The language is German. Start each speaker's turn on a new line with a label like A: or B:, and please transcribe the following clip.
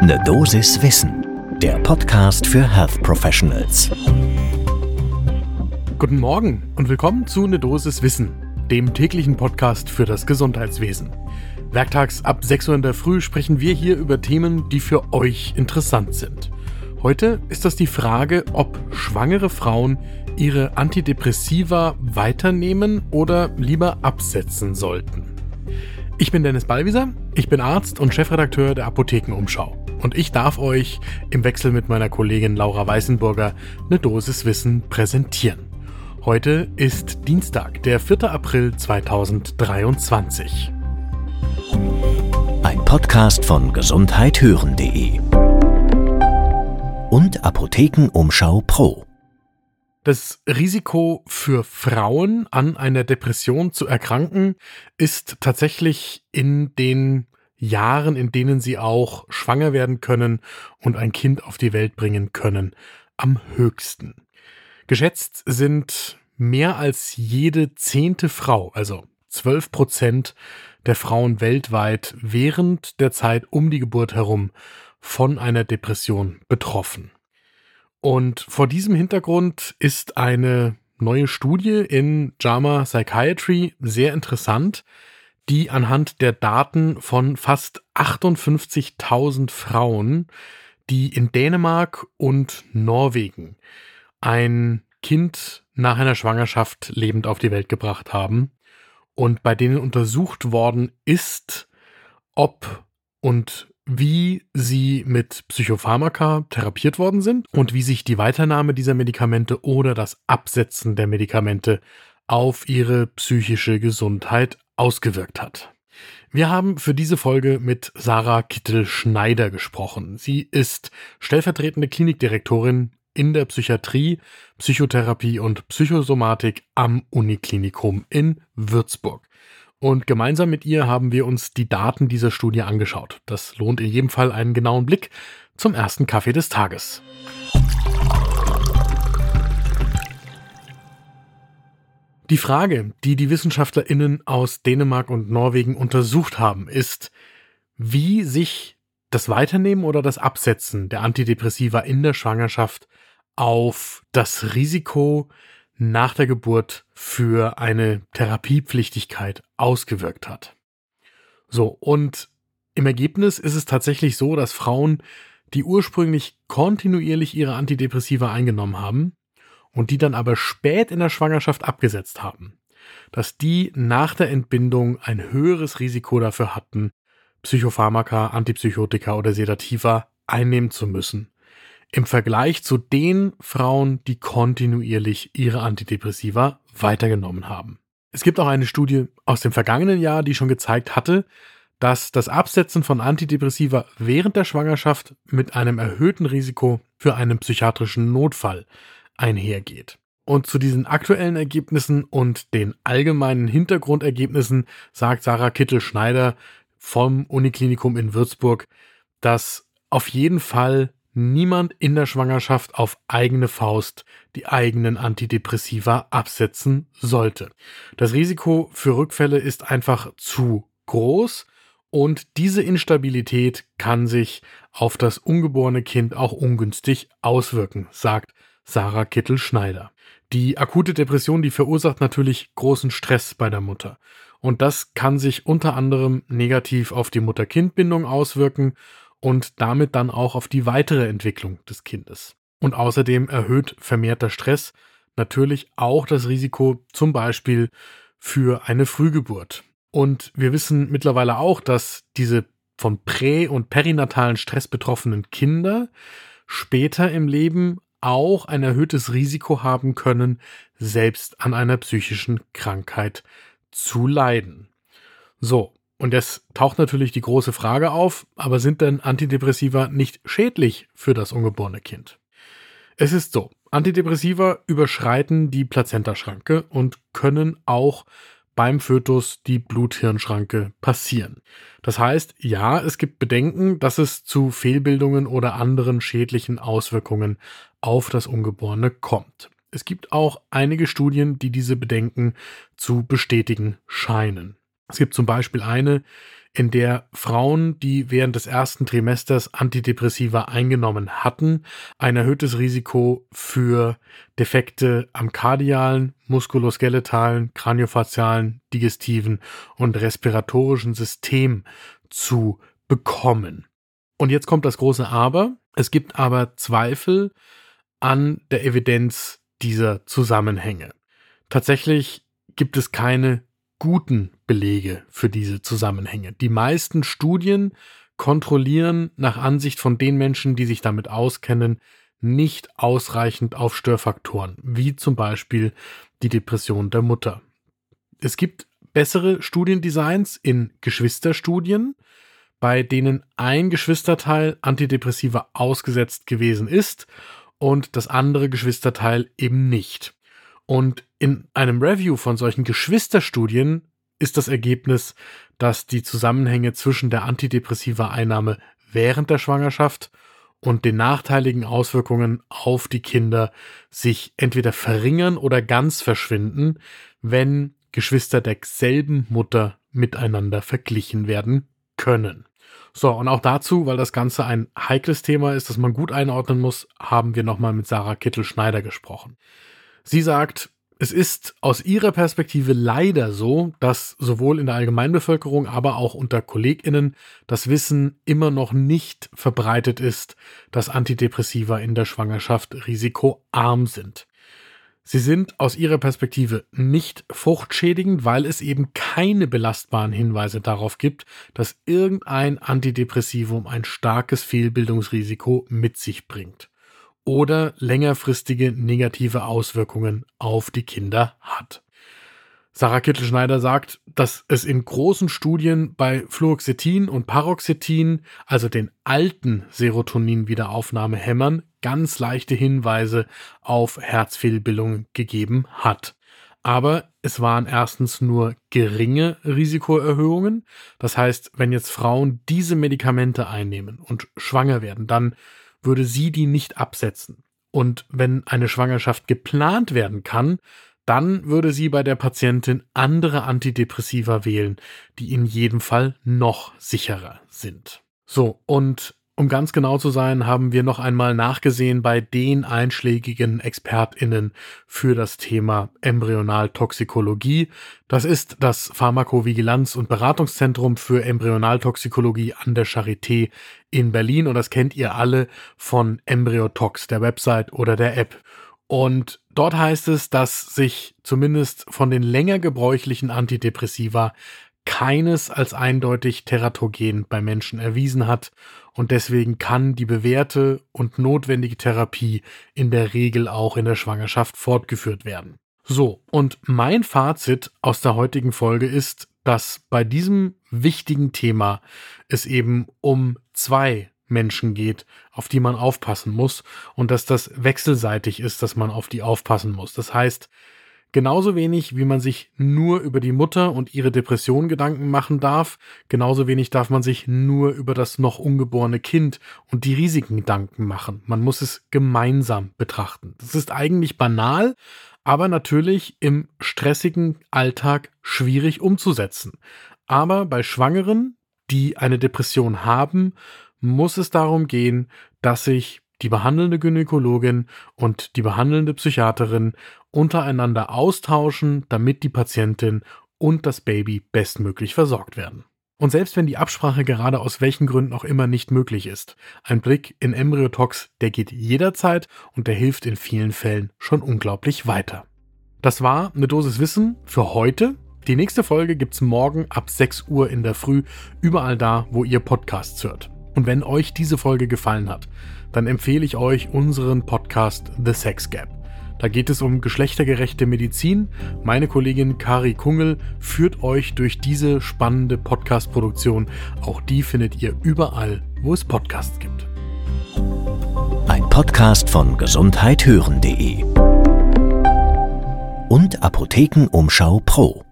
A: Ne Dosis Wissen, der Podcast für Health Professionals.
B: Guten Morgen und willkommen zu Ne Dosis Wissen, dem täglichen Podcast für das Gesundheitswesen. Werktags ab 6 Uhr in der Früh sprechen wir hier über Themen, die für euch interessant sind. Heute ist das die Frage, ob schwangere Frauen ihre Antidepressiva weiternehmen oder lieber absetzen sollten. Ich bin Dennis Ballwieser, ich bin Arzt und Chefredakteur der Apothekenumschau. Und ich darf euch im Wechsel mit meiner Kollegin Laura Weißenburger eine Dosis Wissen präsentieren. Heute ist Dienstag, der 4. April 2023.
A: Ein Podcast von gesundheithören.de und Apothekenumschau Pro.
B: Das Risiko für Frauen an einer Depression zu erkranken ist tatsächlich in den Jahren, in denen sie auch schwanger werden können und ein Kind auf die Welt bringen können, am höchsten. Geschätzt sind mehr als jede zehnte Frau, also 12 Prozent der Frauen weltweit während der Zeit um die Geburt herum von einer Depression betroffen. Und vor diesem Hintergrund ist eine neue Studie in JAMA Psychiatry sehr interessant, die anhand der Daten von fast 58.000 Frauen, die in Dänemark und Norwegen ein Kind nach einer Schwangerschaft lebend auf die Welt gebracht haben und bei denen untersucht worden ist, ob und wie sie mit Psychopharmaka therapiert worden sind und wie sich die Weiternahme dieser Medikamente oder das Absetzen der Medikamente auf ihre psychische Gesundheit ausgewirkt hat. Wir haben für diese Folge mit Sarah Kittel-Schneider gesprochen. Sie ist stellvertretende Klinikdirektorin in der Psychiatrie, Psychotherapie und Psychosomatik am Uniklinikum in Würzburg. Und gemeinsam mit ihr haben wir uns die Daten dieser Studie angeschaut. Das lohnt in jedem Fall einen genauen Blick zum ersten Kaffee des Tages. Die Frage, die die Wissenschaftlerinnen aus Dänemark und Norwegen untersucht haben, ist, wie sich das Weiternehmen oder das Absetzen der Antidepressiva in der Schwangerschaft auf das Risiko nach der Geburt für eine Therapiepflichtigkeit ausgewirkt hat. So, und im Ergebnis ist es tatsächlich so, dass Frauen, die ursprünglich kontinuierlich ihre Antidepressiva eingenommen haben, und die dann aber spät in der Schwangerschaft abgesetzt haben, dass die nach der Entbindung ein höheres Risiko dafür hatten, Psychopharmaka, Antipsychotika oder Sedativa einnehmen zu müssen. Im Vergleich zu den Frauen, die kontinuierlich ihre Antidepressiva weitergenommen haben. Es gibt auch eine Studie aus dem vergangenen Jahr, die schon gezeigt hatte, dass das Absetzen von Antidepressiva während der Schwangerschaft mit einem erhöhten Risiko für einen psychiatrischen Notfall einhergeht. Und zu diesen aktuellen Ergebnissen und den allgemeinen Hintergrundergebnissen sagt Sarah Kittel-Schneider vom Uniklinikum in Würzburg, dass auf jeden Fall niemand in der Schwangerschaft auf eigene Faust die eigenen Antidepressiva absetzen sollte. Das Risiko für Rückfälle ist einfach zu groß und diese Instabilität kann sich auf das ungeborene Kind auch ungünstig auswirken, sagt Sarah Kittel-Schneider. Die akute Depression, die verursacht natürlich großen Stress bei der Mutter. Und das kann sich unter anderem negativ auf die Mutter-Kind-Bindung auswirken und damit dann auch auf die weitere Entwicklung des Kindes. Und außerdem erhöht vermehrter Stress natürlich auch das Risiko zum Beispiel für eine Frühgeburt. Und wir wissen mittlerweile auch, dass diese von prä- und perinatalen Stress betroffenen Kinder später im Leben auch ein erhöhtes Risiko haben können, selbst an einer psychischen Krankheit zu leiden. So, und jetzt taucht natürlich die große Frage auf, aber sind denn Antidepressiva nicht schädlich für das ungeborene Kind? Es ist so, Antidepressiva überschreiten die Plazentaschranke und können auch beim Fötus die Blut-Hirn-Schranke passieren. Das heißt, ja, es gibt Bedenken, dass es zu Fehlbildungen oder anderen schädlichen Auswirkungen auf das Ungeborene kommt. Es gibt auch einige Studien, die diese Bedenken zu bestätigen scheinen. Es gibt zum Beispiel eine, in der Frauen, die während des ersten Trimesters Antidepressiva eingenommen hatten, ein erhöhtes Risiko für Defekte am kardialen, muskuloskeletalen, kraniofazialen, digestiven und respiratorischen System zu bekommen. Und jetzt kommt das große Aber. Es gibt aber Zweifel an der Evidenz dieser Zusammenhänge. Tatsächlich gibt es keine guten Belege für diese Zusammenhänge. Die meisten Studien kontrollieren nach Ansicht von den Menschen, die sich damit auskennen, nicht ausreichend auf Störfaktoren, wie zum Beispiel die Depression der Mutter. Es gibt bessere Studiendesigns in Geschwisterstudien, bei denen ein Geschwisterteil Antidepressiva ausgesetzt gewesen ist und das andere Geschwisterteil eben nicht. Und in einem Review von solchen Geschwisterstudien ist das Ergebnis, dass die Zusammenhänge zwischen der antidepressiva Einnahme während der Schwangerschaft und den nachteiligen Auswirkungen auf die Kinder sich entweder verringern oder ganz verschwinden, wenn Geschwister derselben Mutter miteinander verglichen werden können. So, und auch dazu, weil das Ganze ein heikles Thema ist, das man gut einordnen muss, haben wir nochmal mit Sarah Kittel-Schneider gesprochen. Sie sagt, es ist aus ihrer Perspektive leider so, dass sowohl in der Allgemeinbevölkerung, aber auch unter Kolleginnen das Wissen immer noch nicht verbreitet ist, dass Antidepressiva in der Schwangerschaft risikoarm sind. Sie sind aus ihrer Perspektive nicht fruchtschädigend, weil es eben keine belastbaren Hinweise darauf gibt, dass irgendein Antidepressivum ein starkes Fehlbildungsrisiko mit sich bringt oder längerfristige negative Auswirkungen auf die Kinder hat. Sarah Kittelschneider sagt, dass es in großen Studien bei Fluoxetin und Paroxetin, also den alten Serotonin-Wiederaufnahmehämmern, ganz leichte Hinweise auf Herzfehlbildungen gegeben hat. Aber es waren erstens nur geringe Risikoerhöhungen. Das heißt, wenn jetzt Frauen diese Medikamente einnehmen und schwanger werden, dann würde sie die nicht absetzen. Und wenn eine Schwangerschaft geplant werden kann, dann würde sie bei der Patientin andere Antidepressiva wählen, die in jedem Fall noch sicherer sind. So, und um ganz genau zu sein, haben wir noch einmal nachgesehen bei den einschlägigen ExpertInnen für das Thema Embryonaltoxikologie. Das ist das Pharmakovigilanz- und Beratungszentrum für Embryonaltoxikologie an der Charité in Berlin und das kennt ihr alle von Embryotox, der Website oder der App. Und dort heißt es, dass sich zumindest von den länger gebräuchlichen Antidepressiva keines als eindeutig teratogen bei Menschen erwiesen hat und deswegen kann die bewährte und notwendige Therapie in der Regel auch in der Schwangerschaft fortgeführt werden. So, und mein Fazit aus der heutigen Folge ist, dass bei diesem wichtigen Thema es eben um zwei Menschen geht, auf die man aufpassen muss und dass das wechselseitig ist, dass man auf die aufpassen muss. Das heißt, Genauso wenig, wie man sich nur über die Mutter und ihre Depression Gedanken machen darf, genauso wenig darf man sich nur über das noch ungeborene Kind und die Risiken Gedanken machen. Man muss es gemeinsam betrachten. Das ist eigentlich banal, aber natürlich im stressigen Alltag schwierig umzusetzen. Aber bei Schwangeren, die eine Depression haben, muss es darum gehen, dass sich die behandelnde Gynäkologin und die behandelnde Psychiaterin untereinander austauschen, damit die Patientin und das Baby bestmöglich versorgt werden. Und selbst wenn die Absprache gerade aus welchen Gründen auch immer nicht möglich ist, ein Blick in Embryotox, der geht jederzeit und der hilft in vielen Fällen schon unglaublich weiter. Das war eine Dosis Wissen für heute. Die nächste Folge gibt's morgen ab 6 Uhr in der Früh, überall da, wo ihr Podcasts hört. Und wenn euch diese Folge gefallen hat, dann empfehle ich euch unseren Podcast The Sex Gap. Da geht es um geschlechtergerechte Medizin. Meine Kollegin Kari Kungel führt euch durch diese spannende Podcast-Produktion. Auch die findet ihr überall, wo es Podcasts gibt.
A: Ein Podcast von gesundheithören.de und Apothekenumschau Pro.